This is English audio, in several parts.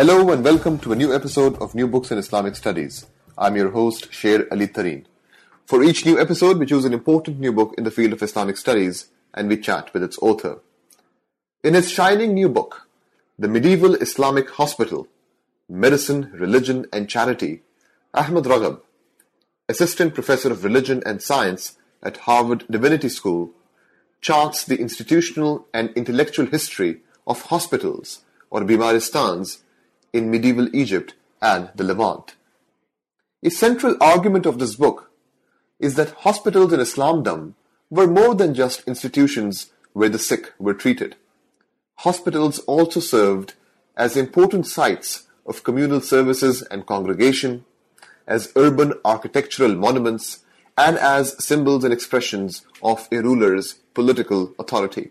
Hello and welcome to a new episode of New Books in Islamic Studies. I'm your host, Sher Ali Tareen. For each new episode, we choose an important new book in the field of Islamic studies and we chat with its author. In his shining new book, The Medieval Islamic Hospital Medicine, Religion and Charity, Ahmed Ragab, Assistant Professor of Religion and Science at Harvard Divinity School, charts the institutional and intellectual history of hospitals or bimaristans in medieval Egypt and the Levant. A central argument of this book is that hospitals in Islamdom were more than just institutions where the sick were treated. Hospitals also served as important sites of communal services and congregation, as urban architectural monuments, and as symbols and expressions of a ruler's political authority.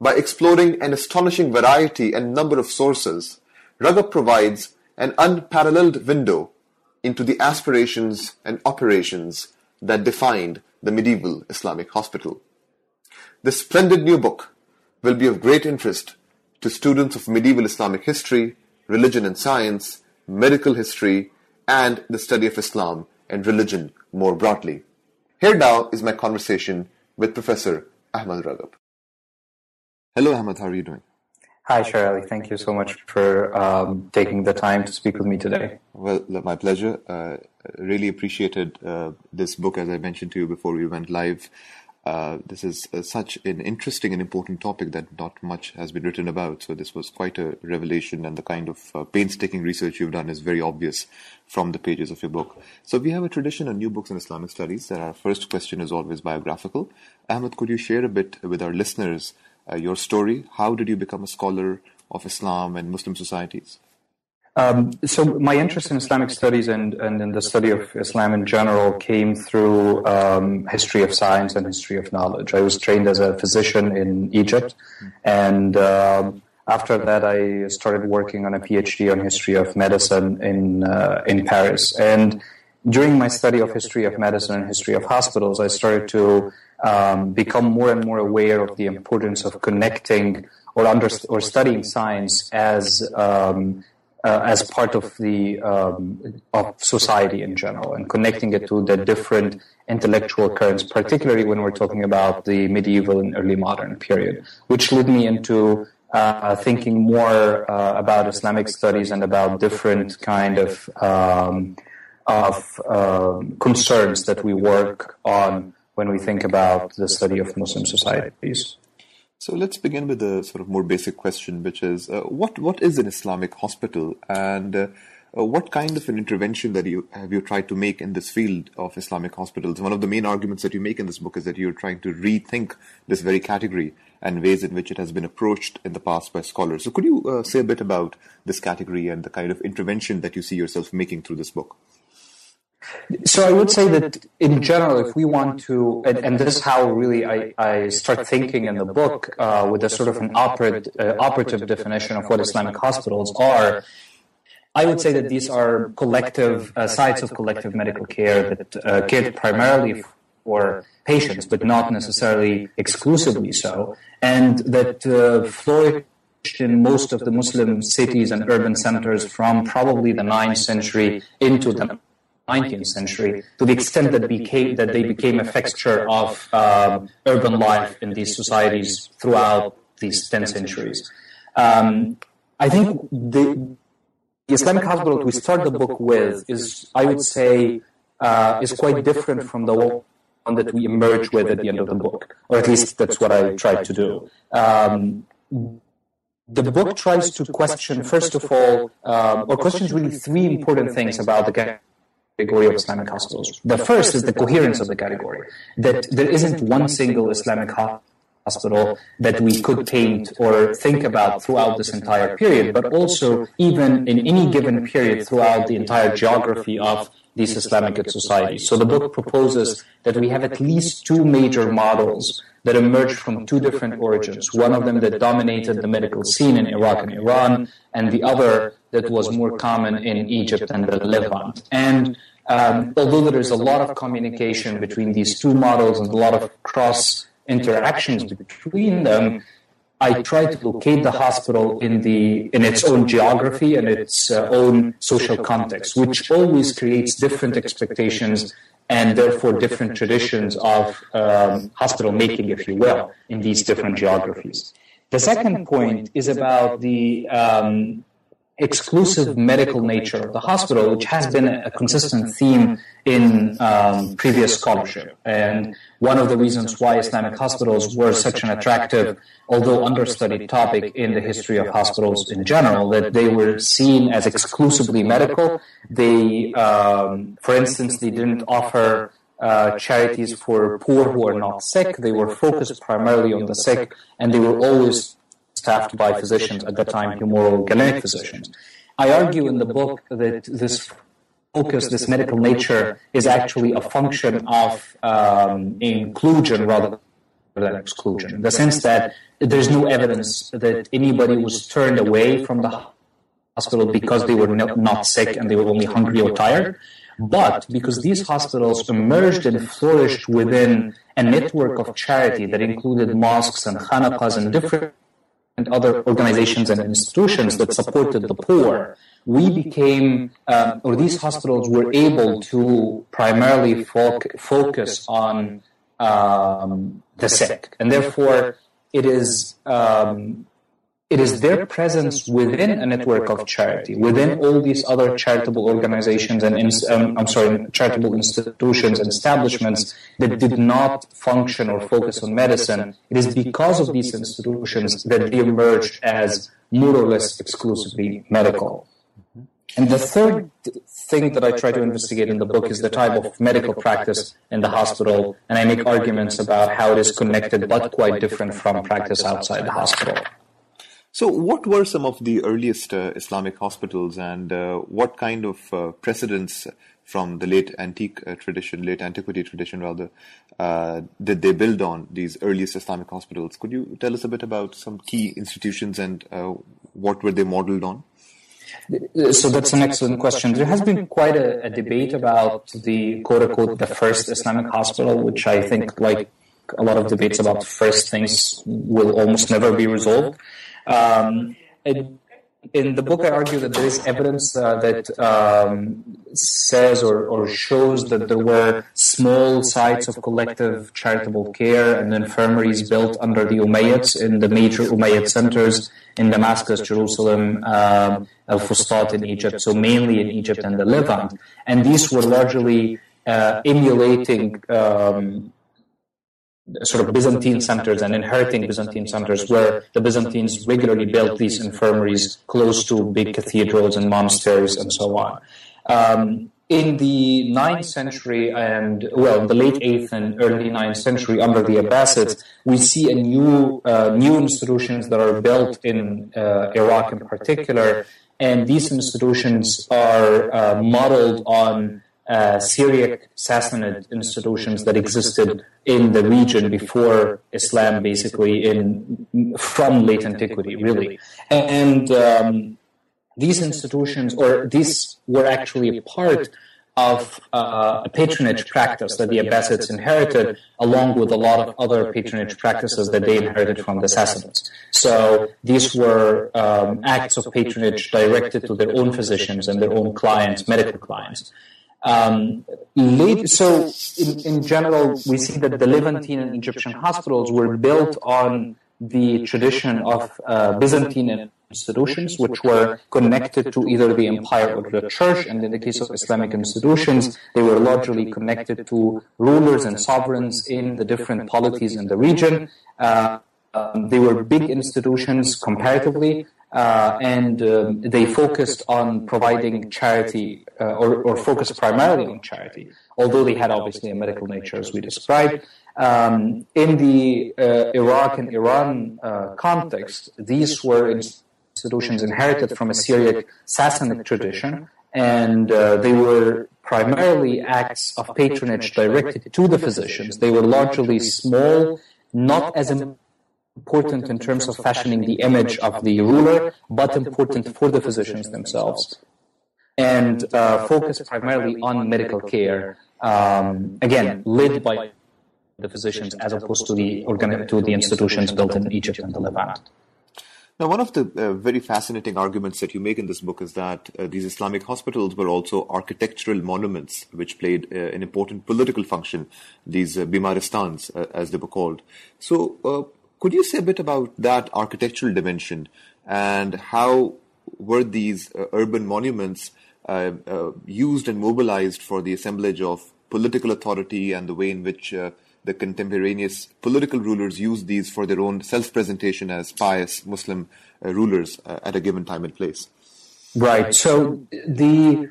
By exploring an astonishing variety and number of sources, Ragab provides an unparalleled window into the aspirations and operations that defined the medieval Islamic hospital. This splendid new book will be of great interest to students of medieval Islamic history, religion and science, medical history, and the study of Islam and religion more broadly. Here now is my conversation with Professor Ahmed Ragab. Hello, Ahmed. How are you doing? Hi, Sher Ali. Thank you so much for um, taking the time to speak with me today. Well, my pleasure. Uh, really appreciated uh, this book, as I mentioned to you before we went live. Uh, this is uh, such an interesting and important topic that not much has been written about. So this was quite a revelation, and the kind of uh, painstaking research you've done is very obvious from the pages of your book. So we have a tradition on new books in Islamic studies that our first question is always biographical. Ahmed, could you share a bit with our listeners uh, your story. How did you become a scholar of Islam and Muslim societies? Um, so my interest in Islamic studies and, and in the study of Islam in general came through um, history of science and history of knowledge. I was trained as a physician in Egypt, and um, after that I started working on a PhD on history of medicine in uh, in Paris. And during my study of history of medicine and history of hospitals, I started to um, become more and more aware of the importance of connecting or under, or studying science as um, uh, as part of the um, of society in general and connecting it to the different intellectual currents, particularly when we're talking about the medieval and early modern period, which led me into uh, thinking more uh, about Islamic studies and about different kind of um, of um, concerns that we work on when we think about the study of Muslim societies. So let's begin with a sort of more basic question, which is uh, what what is an Islamic hospital, and uh, what kind of an intervention that you have you tried to make in this field of Islamic hospitals? One of the main arguments that you make in this book is that you're trying to rethink this very category and ways in which it has been approached in the past by scholars. So could you uh, say a bit about this category and the kind of intervention that you see yourself making through this book? So I would say that in general, if we want to, and, and this is how really I, I start thinking in the book uh, with a sort of an uh, operative definition of what Islamic hospitals are, I would say that these are collective uh, sites of collective medical care that uh, cater primarily for patients, but not necessarily exclusively so, and that uh, flourished in most of the Muslim cities and urban centers from probably the 9th century into the 19th century to the extent that, became, that they became a fixture of um, urban life in these societies throughout these 10 centuries. Um, I think the, the, Islamic hospital we start the book with is, I would say, uh, is quite different from the one that we emerge with at the end of the book, or at least that's what I tried to do. Um, the book tries to question, first of all, um, or questions really three important things about the category of Islamic hospitals. The first is the coherence of the category, that there isn't one single Islamic hospital that we could paint or think about throughout this entire period, but also even in any given period throughout the entire geography of these Islamic societies. So the book proposes that we have at least two major models that emerged from two different origins. One of them that dominated the medical scene in Iraq and Iran, and the other that was more common in Egypt and the Levant. And um, although there is a lot of communication between these two models and a lot of cross interactions between them, I try to locate the hospital in the in its own geography and its uh, own social context, which always creates different expectations and therefore different traditions of um, hospital making, if you will, in these different geographies. The second point is about the um, exclusive medical nature of the hospital, which has been a consistent theme in um, previous scholarship. And one of the reasons why Islamic hospitals were such an attractive, although understudied topic in the history of hospitals in general, that they were seen as exclusively medical. They, um, for instance, they didn't offer uh, charities for poor who are not sick. They were focused primarily on the sick, and they were always staffed by physicians at the time, humoral Galenic physicians. I argue in the book that this focus, this medical nature, is actually a function of um, inclusion rather than exclusion, in the sense that there's no evidence that anybody was turned away from the hospital because they were not sick and they were only hungry or tired, but because these hospitals emerged and flourished within a network of charity that included mosques and khanaqahs and different and other organizations and institutions that supported the poor, we became, uh, or these hospitals were able to primarily fo- focus on um, the sick. And therefore, it is um, it is their presence within a network of charity, within all these other charitable organizations and um, I'm sorry, charitable institutions and establishments that did not function or focus on medicine. It is because of these institutions that they emerged as more or less exclusively medical. And the third thing that I try to investigate in the book is the type of medical practice in the hospital, and I make arguments about how it is connected but quite different from practice outside the hospital. So, what were some of the earliest uh, Islamic hospitals, and uh, what kind of uh, precedents from the late antique uh, tradition, late antiquity tradition rather, uh, did they build on these earliest Islamic hospitals? Could you tell us a bit about some key institutions and uh, what were they modeled on? So that's an excellent question. There has been quite a, a debate about the quote unquote the first Islamic hospital, which I think, like a lot of debates about first things, will almost never be resolved. Um, in the book, I argue that there is evidence uh, that um, says or, or, shows that there were small sites of collective charitable care and infirmaries built under the Umayyads in the major Umayyad centers in Damascus, Jerusalem, um, Al Fustat in Egypt, so mainly in Egypt and the Levant. And these were largely uh, emulating um, sort of Byzantine centers and inheriting Byzantine centers where the Byzantines regularly built these infirmaries close to big cathedrals and monasteries and so on. Um, in the 9th century and, well, the late 8th and early 9th century under the Abbasids, we see a new, uh, new institutions that are built in uh, Iraq in particular, and these institutions are uh, modeled on uh, Syriac Sassanid institutions that existed in the region before Islam, basically in from late antiquity, really. And um, these institutions, or these were actually a part of uh, a patronage practice that the Abbasids inherited, along with a lot of other patronage practices that they inherited from the Sassanids. So these were um, acts of patronage directed to their own physicians and their own clients, medical clients. Um, late, so, in, in, general, we see that the Levantine and Egyptian hospitals were built on the tradition of uh, Byzantine institutions, which were connected to either the empire or the church. And in the case of Islamic institutions, they were largely connected to rulers and sovereigns in the different polities in the region. Uh, um, they were big institutions comparatively, uh, and um, they focused on providing charity uh, or, or focused primarily on charity, although they had obviously a medical nature as we described. Um, in the uh, Iraq and Iran uh, context, these were institutions inherited from a Syriac Sassanid tradition, and uh, they were primarily acts of patronage directed to the physicians. They were largely small, not as important in terms of fashioning the image of the ruler, but important for the physicians themselves. And uh, focus primarily on medical care, um, again, led by the physicians as opposed to the, organi- to the institutions built in Egypt and the Levant. Now, one of the uh, very fascinating arguments that you make in this book is that uh, these Islamic hospitals were also architectural monuments which played uh, an important political function, these uh, Bimaristans, uh, as they were called. So, uh, could you say a bit about that architectural dimension and how were these uh, urban monuments uh, uh, used and mobilized for the assemblage of political authority and the way in which uh, the contemporaneous political rulers used these for their own self presentation as pious Muslim uh, rulers uh, at a given time and place? Right. So the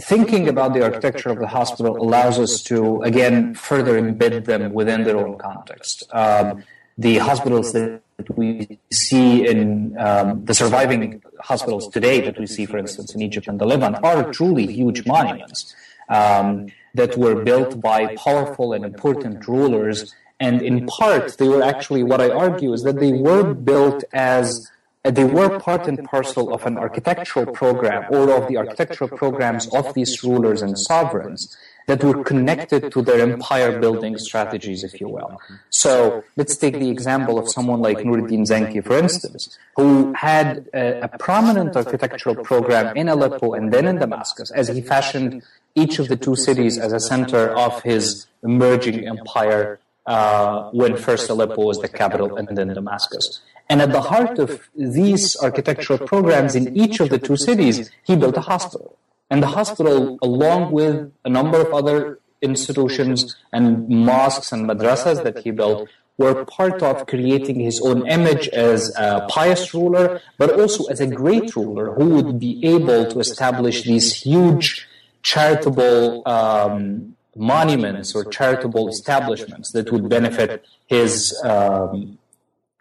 thinking about the architecture of the hospital allows us to, again, further embed them within their own context. Um, the hospitals that we see in um, the surviving hospitals today that we see, for instance, in Egypt and the Levant, are truly huge monuments um, that were built by powerful and important rulers. And in part, they were actually, what I argue is that they were built as they were part and parcel of an architectural program or of the architectural programs of these rulers and sovereigns that were connected to their empire building strategies, if you will. So let's take the example of someone like Nuruddin Zenki, for instance, who had a, a prominent architectural program in Aleppo and then in Damascus as he fashioned each of the two cities as a center of his emerging empire uh, when first Aleppo was the capital and then Damascus. And at the heart of these architectural programs in each of the two cities, he built a hospital. And the hospital, along with a number of other institutions and mosques and madrasas that he built, were part of creating his own image as a pious ruler, but also as a great ruler who would be able to establish these huge charitable um, monuments or charitable establishments that would benefit his um,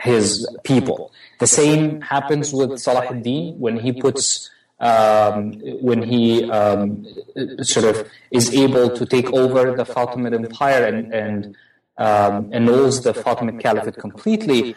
his people. The same happens with Salah ad-Din when he puts um, when he um, sort of is able to take over the Fatimid Empire and, and um, annuls the Fatimid Caliphate completely,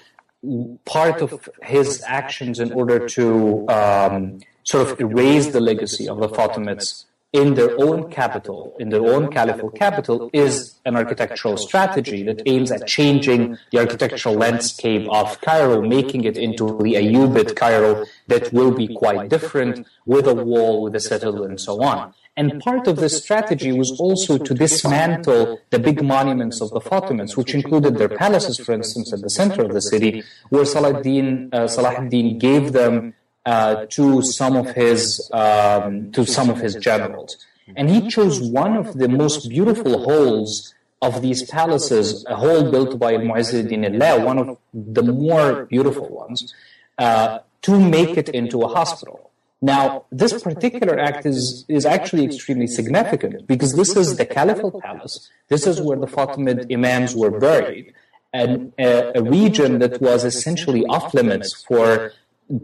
part of his actions in order to um, sort of erase the legacy of the Fatimids in their own capital, in their own caliphal capital, is an architectural strategy that aims at changing the architectural landscape of Cairo, making it into the Ayyubid Cairo that will be quite different with a wall, with a citadel, and so on. And part of this strategy was also to dismantle the big monuments of the Fatimids, which included their palaces, for instance, at the center of the city, where Salahuddin, uh, Salahuddin gave them uh, to some of his um, to some of his generals, and he chose one of the most beautiful halls of these palaces, a hall built by Mu'izzuddin Allah, one of the more beautiful ones, uh, to make it into a hospital. Now, this particular act is, is actually extremely significant because this is the Caliphal Palace. This is where the Fatimid Imams were buried, and a, a region that was essentially off limits for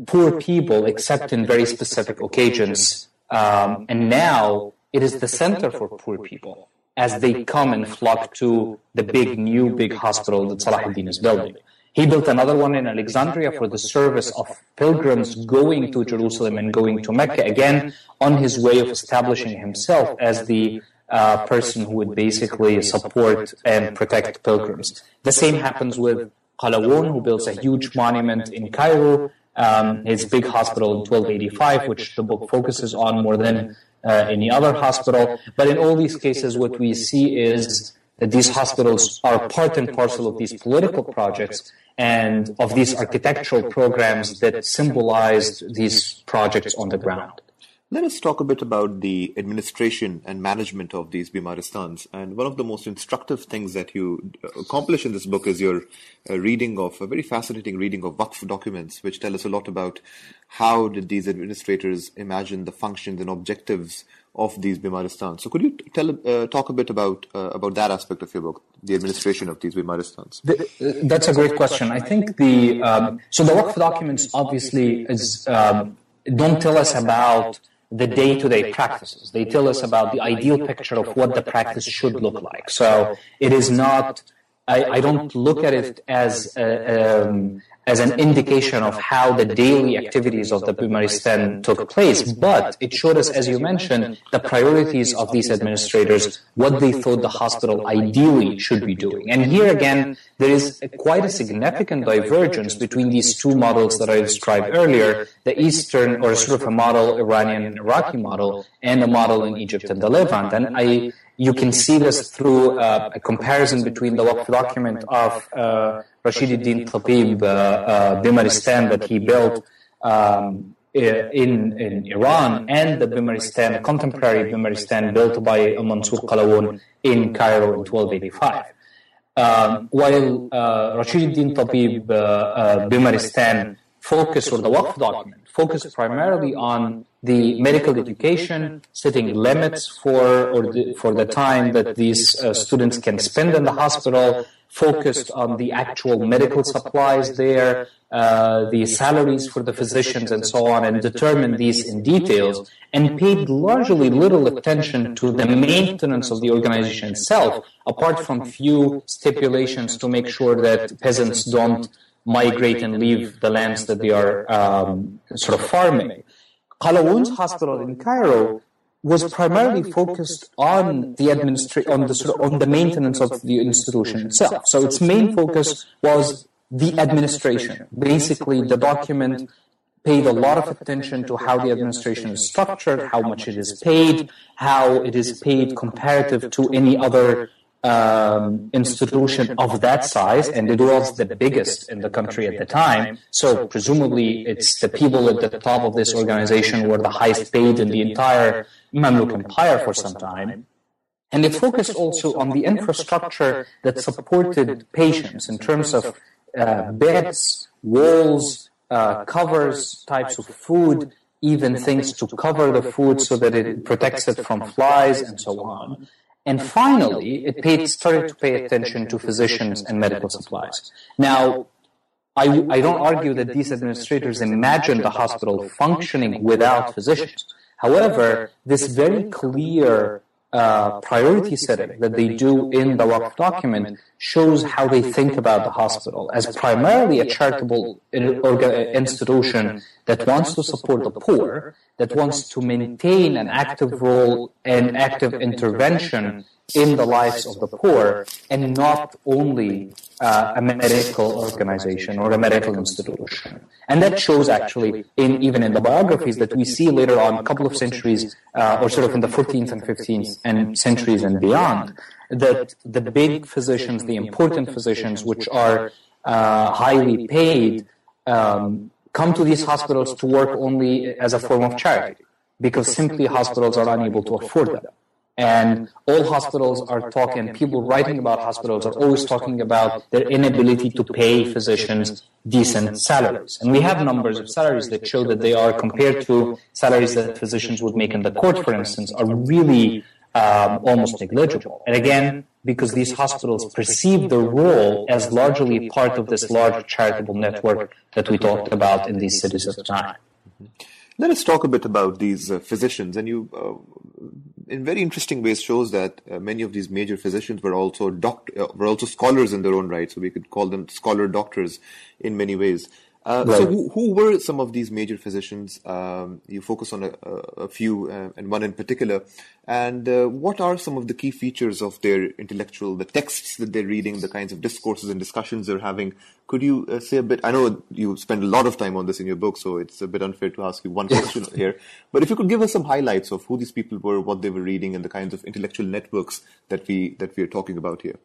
poor people except in very specific occasions. Um, and now it is the center for poor people as they come and flock to the big, new big hospital that Salahuddin is building. He built another one in Alexandria for the service of pilgrims going to Jerusalem and going to Mecca, again, on his way of establishing himself as the uh, person who would basically support and protect pilgrims. The same happens with Qalawun, who builds a huge monument in Cairo um, his big hospital in 1285, which the book focuses on more than uh, any other hospital. But in all these cases, what we see is that these hospitals are part and parcel of these political projects and of these architectural programs that symbolized these projects on the ground. Let us talk a bit about the administration and management of these Bimaristans. And one of the most instructive things that you uh, accomplish in this book is your uh, reading of a very fascinating reading of Waqf documents, which tell us a lot about how did these administrators imagine the functions and objectives of these Bimaristans. So, could you tell uh, talk a bit about uh, about that aspect of your book, the administration of these Bimaristans? That's a great question. I think the um, so the Waqf documents obviously is um, don't tell us about the day-to-day practices. They tell us about the ideal picture of what the practice should look like. So it is not. I, I don't look at it as a, um, as an indication of how the daily activities of the Bimaristan took place, but it showed us, as you mentioned, the priorities of these administrators, what they thought the hospital ideally should be doing. And here again, there is a, quite a significant divergence between these two models that I described earlier, the Eastern or sort of a model, Iranian Iraqi model, and a model in Egypt and the Levant. And I you can see this through uh, a comparison between the document of uh, Rashid Tabib, uh, uh, Bimaristan that he built um, in, in Iran and the Bimaristan, contemporary Bimaristan built by Mansur Qalawun in Cairo in 1285. Um, while uh, Rashid Tabib uh, uh, Bimaristan focused, or the Waqf document, focused primarily on the medical education, setting limits for or the, for the time that these uh, students can spend in the hospital, focused on the actual medical supplies there, uh, the salaries for the physicians, and so on, and determined these in details, and paid largely little attention to the maintenance of the organization itself, apart from few stipulations to make sure that peasants don't migrate and leave the lands that they are um, sort of farming. Qalawun's hospital in Cairo was primarily focused on the administra- on the sort of, on the maintenance of the institution itself. So its main focus was the administration. Basically, the document paid a lot of attention to how the administration is structured, how much it is paid, how it is paid comparative to any other um, institution of that size, and it was the biggest in the country at the time. So presumably, it's the people at the top of this organization were the highest paid in the entire Mamluk Empire for some time. And it focused also on the infrastructure that supported patients in terms of uh, beds, walls, uh, covers, types of food, even things to cover the food so that it protects it from flies and so on. And finally, it paid, started to pay attention to physicians and medical supplies. Now, I, I don't argue that these administrators imagined the hospital functioning without physicians. However, this very clear uh, priority setting that they do in the Waqf document shows how they think about the hospital as primarily a charitable institution that wants to support the poor, that wants to maintain an active role and active intervention in the lives of the poor and not only uh, a medical organization or a medical institution. And that shows actually in even in the biographies that we see later on a couple of centuries uh, or sort of in the 14th and 15th and centuries and beyond that the big physicians, the important physicians which are uh, highly paid um, come to these hospitals to work only as a form of charity because simply hospitals are unable to afford them. And all hospitals are talking, people writing about hospitals are always talking about their inability to pay physicians decent salaries. And we have numbers of salaries that show that they are, compared to salaries that physicians would make in the court, for instance, are really um, almost negligible. And again, because these hospitals perceive their role as largely part of this large charitable network that we talked about in these cities at the time. Let us talk a bit about these uh, physicians. And you, uh, in very interesting ways, shows that uh, many of these major physicians were also doct- uh, were also scholars in their own right. So we could call them scholar doctors in many ways. Uh, right. So, who, who, were some of these major physicians? Um, you focus on a, a few, uh, and one in particular. And uh, what are some of the key features of their intellectual, the texts that they're reading, the kinds of discourses and discussions they're having? Could you uh, say a bit? I know you spend a lot of time on this in your book, so it's a bit unfair to ask you one question here. But if you could give us some highlights of who these people were, what they were reading, and the kinds of intellectual networks that we that we are talking about here.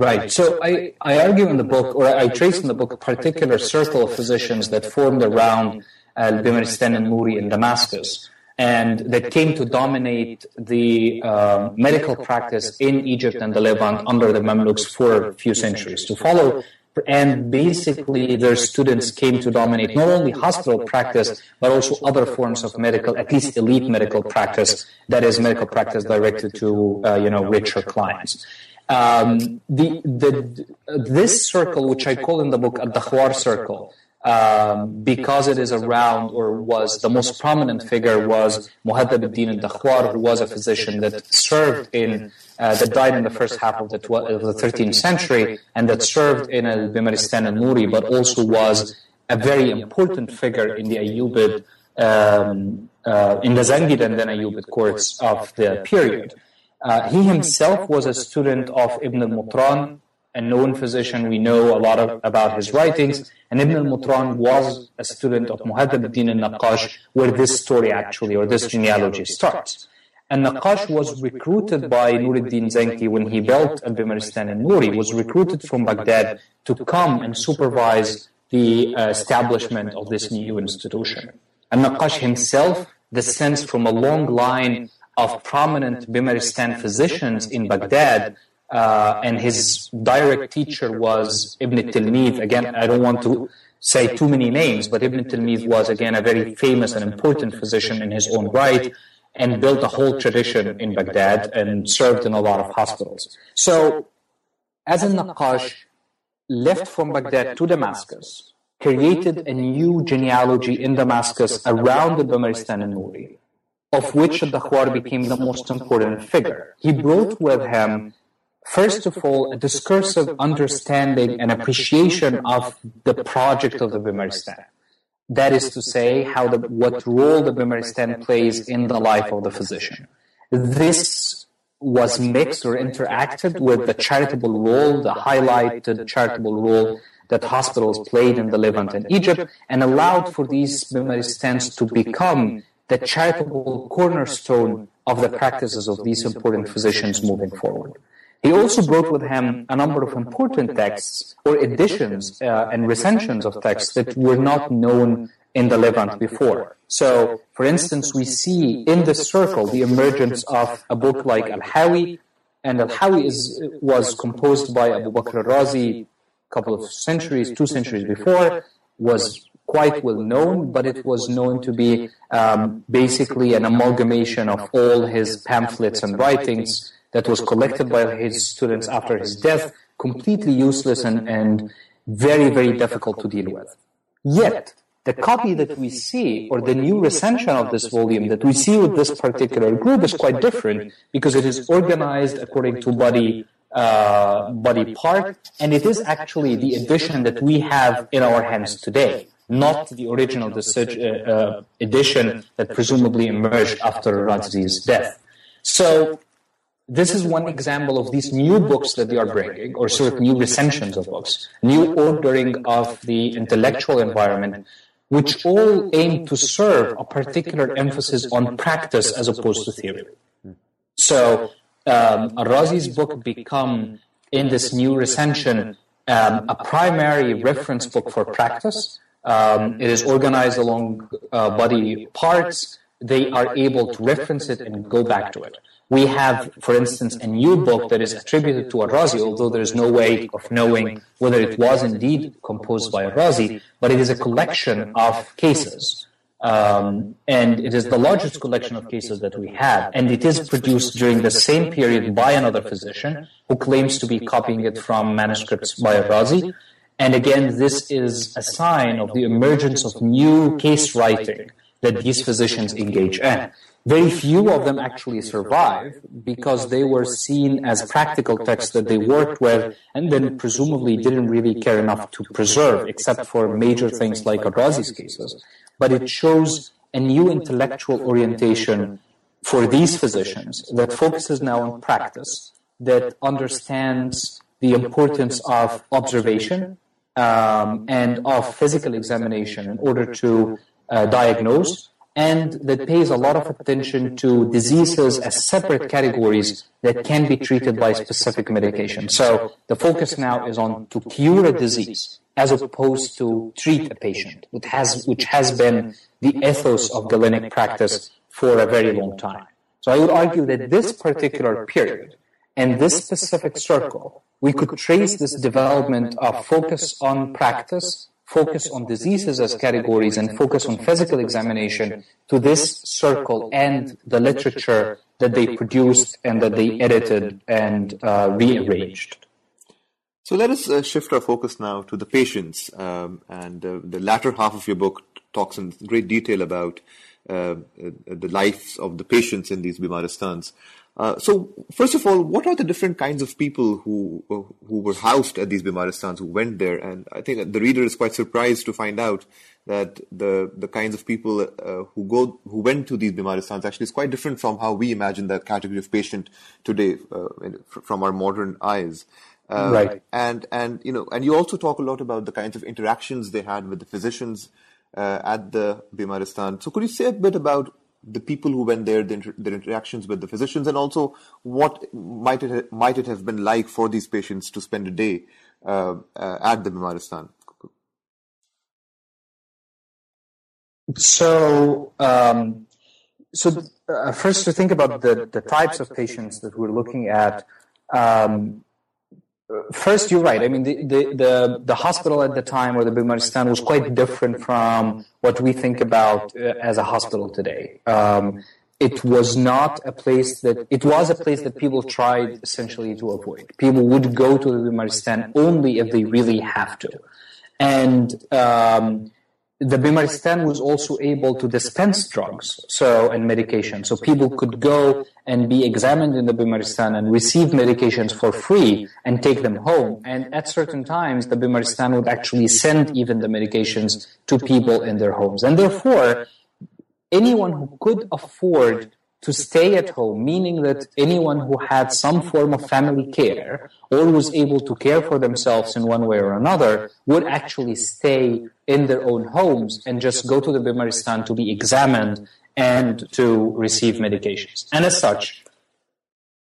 Right. So I, I argue in the book, or I trace in the book, a particular circle of physicians that formed around Al-Bimaristan and Nuri in Damascus. and that came to dominate the uh, medical practice in Egypt and the Levant under the Mamluks for a few centuries to follow. And basically, their students came to dominate not only hospital practice, but also other forms of medical, at least elite medical practice, that is medical practice directed to, uh, you know, richer clients. Um, the, the, this circle, which I call in the book a Dakhwar circle, um, because it is around or was the most prominent figure was Muhaddab al-Din al-Dakhwar, who was a physician that served in, uh, that died in the first half of the, tw- of the 13th century and that served in al-Bimaristan al-Nuri, but also was a very important figure in the Ayyubid, um, uh, in the Zangid and then Ayyubid courts of the period. Uh, he himself was a student of Ibn al-Mutran, a known physician. We know a lot of, about his writings. And Ibn al-Mutran was a student of Muhaddab al-Din al-Naqash, where this story actually, or this genealogy starts. And Naqash was recruited by Nuruddin Zenki when he built Al-Bimaristan al-Nuri, was recruited from Baghdad to come and supervise the uh, establishment of this new institution. And Naqash himself descends from a long line of prominent Bimaristan physicians in Baghdad uh, and his direct teacher was Ibn Tilmid. Again, I don't want to say too many names, but Ibn Tilmid was again a very famous and important physician in his own right and built a whole tradition in Baghdad and served in a lot of hospitals. So, as in Naqash left from Baghdad to Damascus, created a new genealogy in Damascus around the Bimaristan and Nuri, of which Dakhwar became the most important figure. He brought with him first of all, a discursive understanding and appreciation of the project of the Bimaristan. That is to say, how the, what role the Bimaristan plays in the life of the physician. This was mixed or interacted with the charitable role, the highlighted charitable role that hospitals played in the Levant and Egypt, and allowed for these Bimaristans to become the charitable cornerstone of the practices of these important physicians moving forward. He also brought with him a number of important texts or editions uh, and recensions of texts that were not known in the Levant before. So, for instance, we see in this circle the emergence of a book like Al-Hawi, and Al-Hawi was composed by Abu Bakr al-Razi a couple of centuries, two centuries before, was quite well known, but it was known to be um, basically an amalgamation of all his pamphlets and writings that was collected by his students after his death, completely useless and, and very, very difficult to deal with. Yet, the copy that we see, or the new recension of this volume that we see with this particular group is quite different because it is organized according to body uh, body part, and it is actually the edition that we have in our hands today, not the original uh, uh, edition that presumably emerged after Razi's death. So this is one example of these new books that they are bringing, or sort of new recensions of books, new ordering of the intellectual environment, which all aim to serve a particular emphasis on practice as opposed to theory. So, um, Razi's book become in this new recension um, a primary reference book for practice. Um, it is organized along uh, body parts. They are able to reference it and go back to it. We have, for instance, a new book that is attributed to Al-Razi, although there is no way of knowing whether it was indeed composed by Al-Razi, but it is a collection of cases. Um, and it is the largest collection of cases that we have. And it is produced during the same period by another physician who claims to be copying it from manuscripts by Al-Razi. And again, this is a sign of the emergence of new case writing that these physicians engage in. Very few of them actually survive because they were seen as practical texts that they worked with and then presumably didn't really care enough to preserve, except for major things like Al-Razi's cases. But it shows a new intellectual orientation for these physicians that focuses now on practice, that understands the importance of observation um, and of physical examination in order to uh, diagnose and that pays a lot of attention to diseases as separate categories that can be treated by specific medication. So the focus now is on to cure a disease as opposed to treat a patient, which has, which has been the ethos of Galenic practice for a very long time. So I would argue that this particular period and this specific circle, we could trace this development of focus on practice, focus on diseases as categories, and focus on physical examination to this circle and the literature that they produced and that they edited and uh, rearranged. So let us uh, shift our focus now to the patients. Um, and uh, the latter half of your book talks in great detail about uh, uh the lives of the patients in these Bimaristans. Uh, so, first of all, what are the different kinds of people who who were housed at these Bimaristans who went there? And I think the reader is quite surprised to find out that the the kinds of people uh, who go who went to these Bimaristans actually is quite different from how we imagine that category of patient today uh, from our modern eyes. Uh, right. And and you know, and you also talk a lot about the kinds of interactions they had with the physicians uh, at the Bimaristan. So, could you say a bit about the people who went there, the inter- their interactions with the physicians, and also what might it might it have been like for these patients to spend a day uh, uh, at the Bimaristan? So, um, so uh, first to think about the, the types of patients that we're looking at. Um, first, you're right. I mean, the, the, the, the, hospital at the time, or the Bimaristan, was quite different from what we think about uh, as a hospital today. Um, it was not a place that, it was a place that people tried essentially to avoid. People would go to the Bimaristan only if they really have to. And, um, the Bimaristan was also able to dispense drugs so and medication. So people could go and be examined in the Bimaristan and receive medications for free and take them home. And at certain times, the Bimaristan would actually send even the medications to people in their homes. And therefore, anyone who could afford to stay at home, meaning that anyone who had some form of family care or was able to care for themselves in one way or another would actually stay in their own homes and just go to the Bimaristan to be examined and to receive medications. And as such,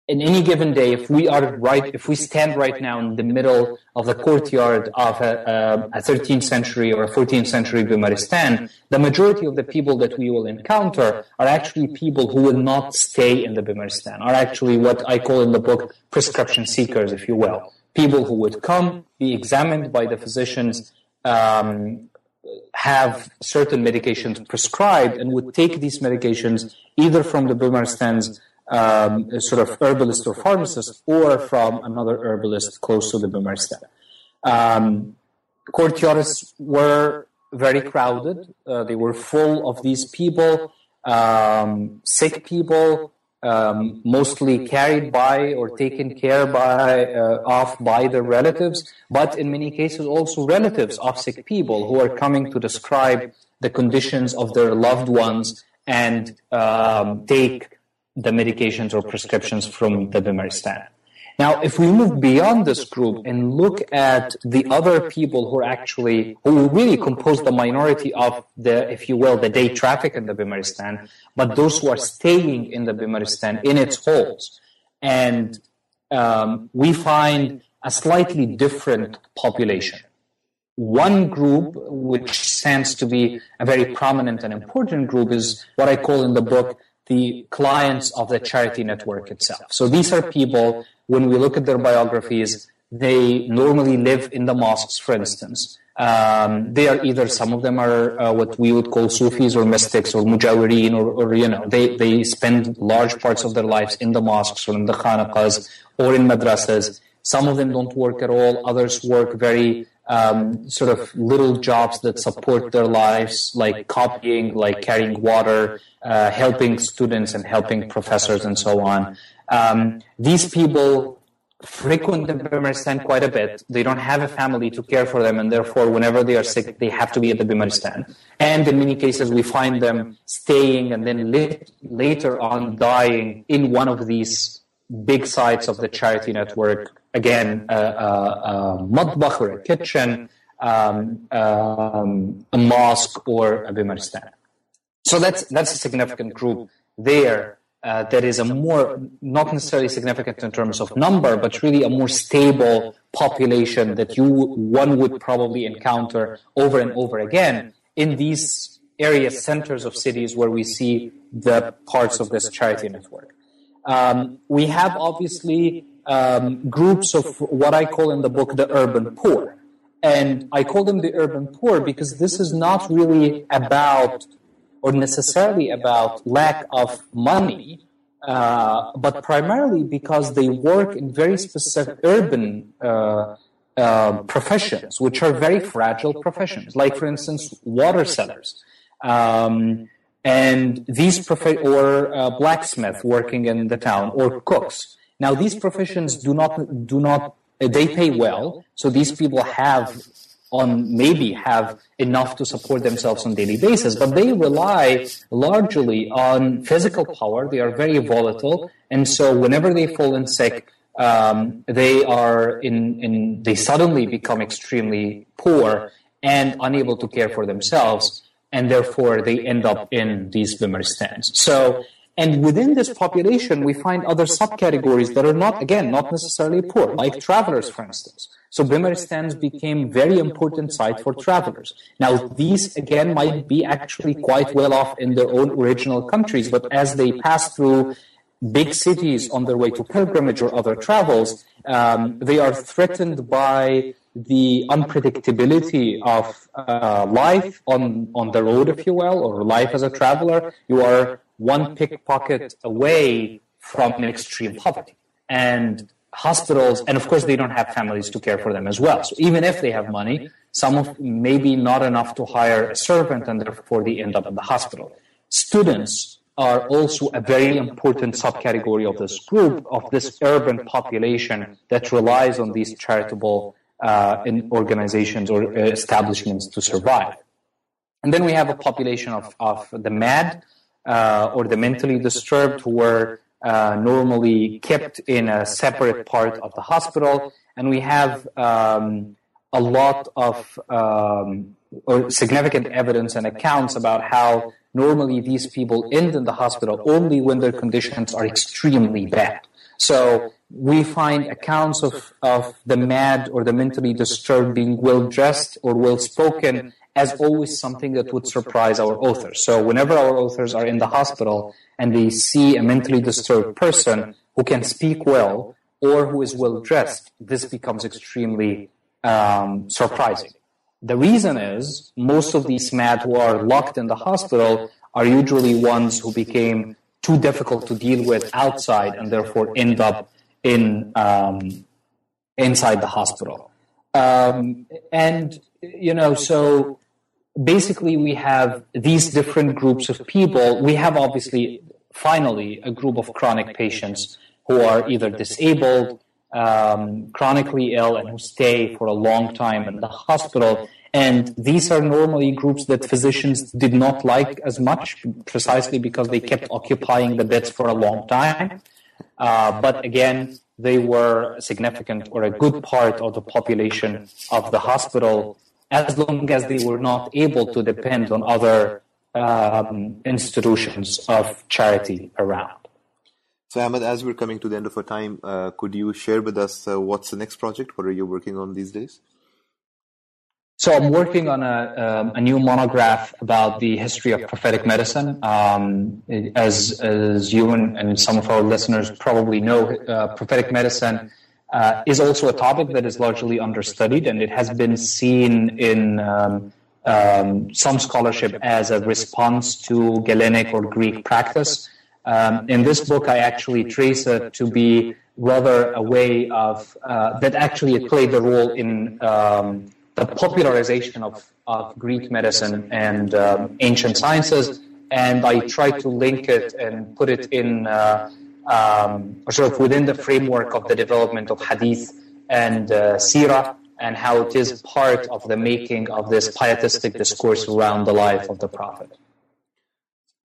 in any given day, if we are right, if we stand right now in the middle of the courtyard of a, a, a 13th century or a 14th century Bimaristan, the majority of the people that we will encounter are actually people who will not stay in the Bimaristan, are actually what I call in the book prescription seekers, if you will. People who would come, be examined by the physicians, um, have certain medications prescribed and would take these medications either from the Bimaristans um, sort of herbalist or pharmacist or from another herbalist close to the Bimaristan. Um, courtyards were very crowded. Uh, they were full of these people, um, sick people, um, mostly carried by or taken care by uh, of by their relatives, but in many cases also relatives of sick people who are coming to describe the conditions of their loved ones and um, take the medications or prescriptions from the Bimaristan. Now, if we move beyond this group and look at the other people who are actually, who really compose the minority of the, if you will, the day traffic in the Bimaristan, but those who are staying in the Bimaristan in its halls, and um, we find a slightly different population. One group, which stands to be a very prominent and important group, is what I call in the book the clients of the charity network itself. So these are people, when we look at their biographies, they normally live in the mosques, for instance. Um, they are either some of them are uh, what we would call Sufis or mystics or mujawirin or, or, you know they, they spend large parts of their lives in the mosques or in the khanaqahs or in madrasas. Some of them don't work at all. Others work very um, sort of little jobs that support their lives, like copying, like carrying water, uh, helping students and helping professors and so on. Um, these people frequent the Bimaristan quite a bit. They don't have a family to care for them, and therefore, whenever they are sick, they have to be at the Bimaristan. And in many cases, we find them staying and then later on dying in one of these big sites of the charity network. Again, a, a, or a kitchen, um, um, a mosque, or a Bimaristan. So that's that's a significant group there. Uh, that is a more not necessarily significant in terms of number, but really a more stable population that you one would probably encounter over and over again in these area centers of cities where we see the parts of this charity network. Um, we have obviously um, groups of what I call in the book the urban poor. And I call them the urban poor because this is not really about or necessarily about lack of money, uh, but primarily because they work in very specific urban uh, uh, professions, which are very fragile professions, like, for instance, water sellers. Um, and these prof- or uh, blacksmith working in the town or cooks. Now, these professions do not do not they pay well, so these people have on maybe have enough to support themselves on daily basis, but they rely largely on physical power. They are very volatile, and so whenever they fall in sick, um, they are in, in they suddenly become extremely poor and unable to care for themselves, and therefore they end up in these Bimaristans. So and within this population, we find other subcategories that are not, again, not necessarily poor, like travelers, for instance. So Bimaristans became very important site for travelers. Now, these, again, might be actually quite well off in their own original countries, but as they pass through big cities on their way to pilgrimage or other travels, um, they are threatened by the unpredictability of uh, life on, on the road, if you will, or life as a traveler. You are one pickpocket away from extreme poverty. And hospitals, and of course, they don't have families to care for them as well. So even if they have money, some of maybe not enough to hire a servant, and therefore they end up in the hospital. Students are also a very important subcategory of this group, of this urban population that relies on these charitable uh, organizations or establishments to survive. And then we have a population of, of the MAD, uh, or the mentally disturbed who were uh, normally kept in a separate part of the hospital. And we have um, a lot of um, or significant evidence and accounts about how normally these people end in the hospital only when their conditions are extremely bad. So we find accounts of, of the mad or the mentally disturbed being well dressed or well spoken as always something that would surprise our authors. So whenever our authors are in the hospital and they see a mentally disturbed person who can speak well or who is well dressed, this becomes extremely um, surprising. The reason is most of these mad who are locked in the hospital are usually ones who became too difficult to deal with outside and therefore end up in um, inside the hospital. Um, and you know, so basically we have these different groups of people. We have obviously, finally, a group of chronic patients who are either disabled, um, chronically ill, and who stay for a long time in the hospital. And these are normally groups that physicians did not like as much, precisely because they kept occupying the beds for a long time. Uh, but again, they were significant or a good part of the population of the hospital as long as they were not able to depend on other um, institutions of charity around. So, Ahmed, as we're coming to the end of our time, uh, could you share with us uh, what's the next project? What are you working on these days? So I'm working on a, um, a new monograph about the history of prophetic medicine. Um, as, as you and, and, some of our listeners probably know, uh, prophetic medicine uh, is also a topic that is largely understudied, and it has been seen in um, um, some scholarship as a response to Galenic or Greek practice. Um, in this book, I actually trace it to be rather a way of uh, that actually it played a role in um, the popularization of, of Greek medicine and um, ancient sciences. And I try to link it and put it in. Uh, um, sort of within the framework of the development of hadith and uh, sirah and how it is part of the making of this pietistic discourse around the life of the Prophet.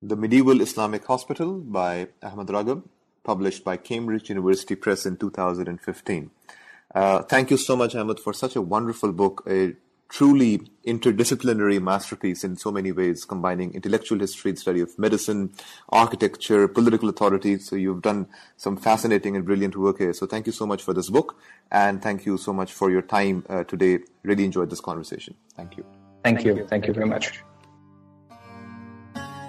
The Medieval Islamic Hospital by Ahmed Ragab, published by Cambridge University Press in 2015. Uh, thank you so much, Ahmed, for such a wonderful book, a truly interdisciplinary masterpiece in so many ways, combining intellectual history, the study of medicine, architecture, political authority. So you've done some fascinating and brilliant work here. So thank you so much for this book, and thank you so much for your time uh, today. Really enjoyed this conversation. Thank you. Thank you. Thank you very much.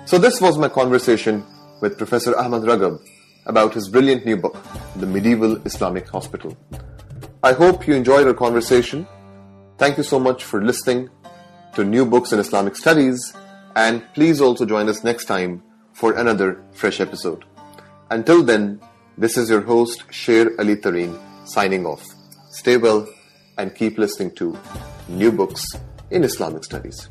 So, this was my conversation with Professor Ahmed Ragab about his brilliant new book, The Medieval Islamic Hospital. I hope you enjoyed our conversation. Thank you so much for listening to New Books in Islamic Studies, and please also join us next time for another fresh episode. Until then, this is your host, Sher Ali Tareen, signing off. Stay well and keep listening to New Books in Islamic Studies.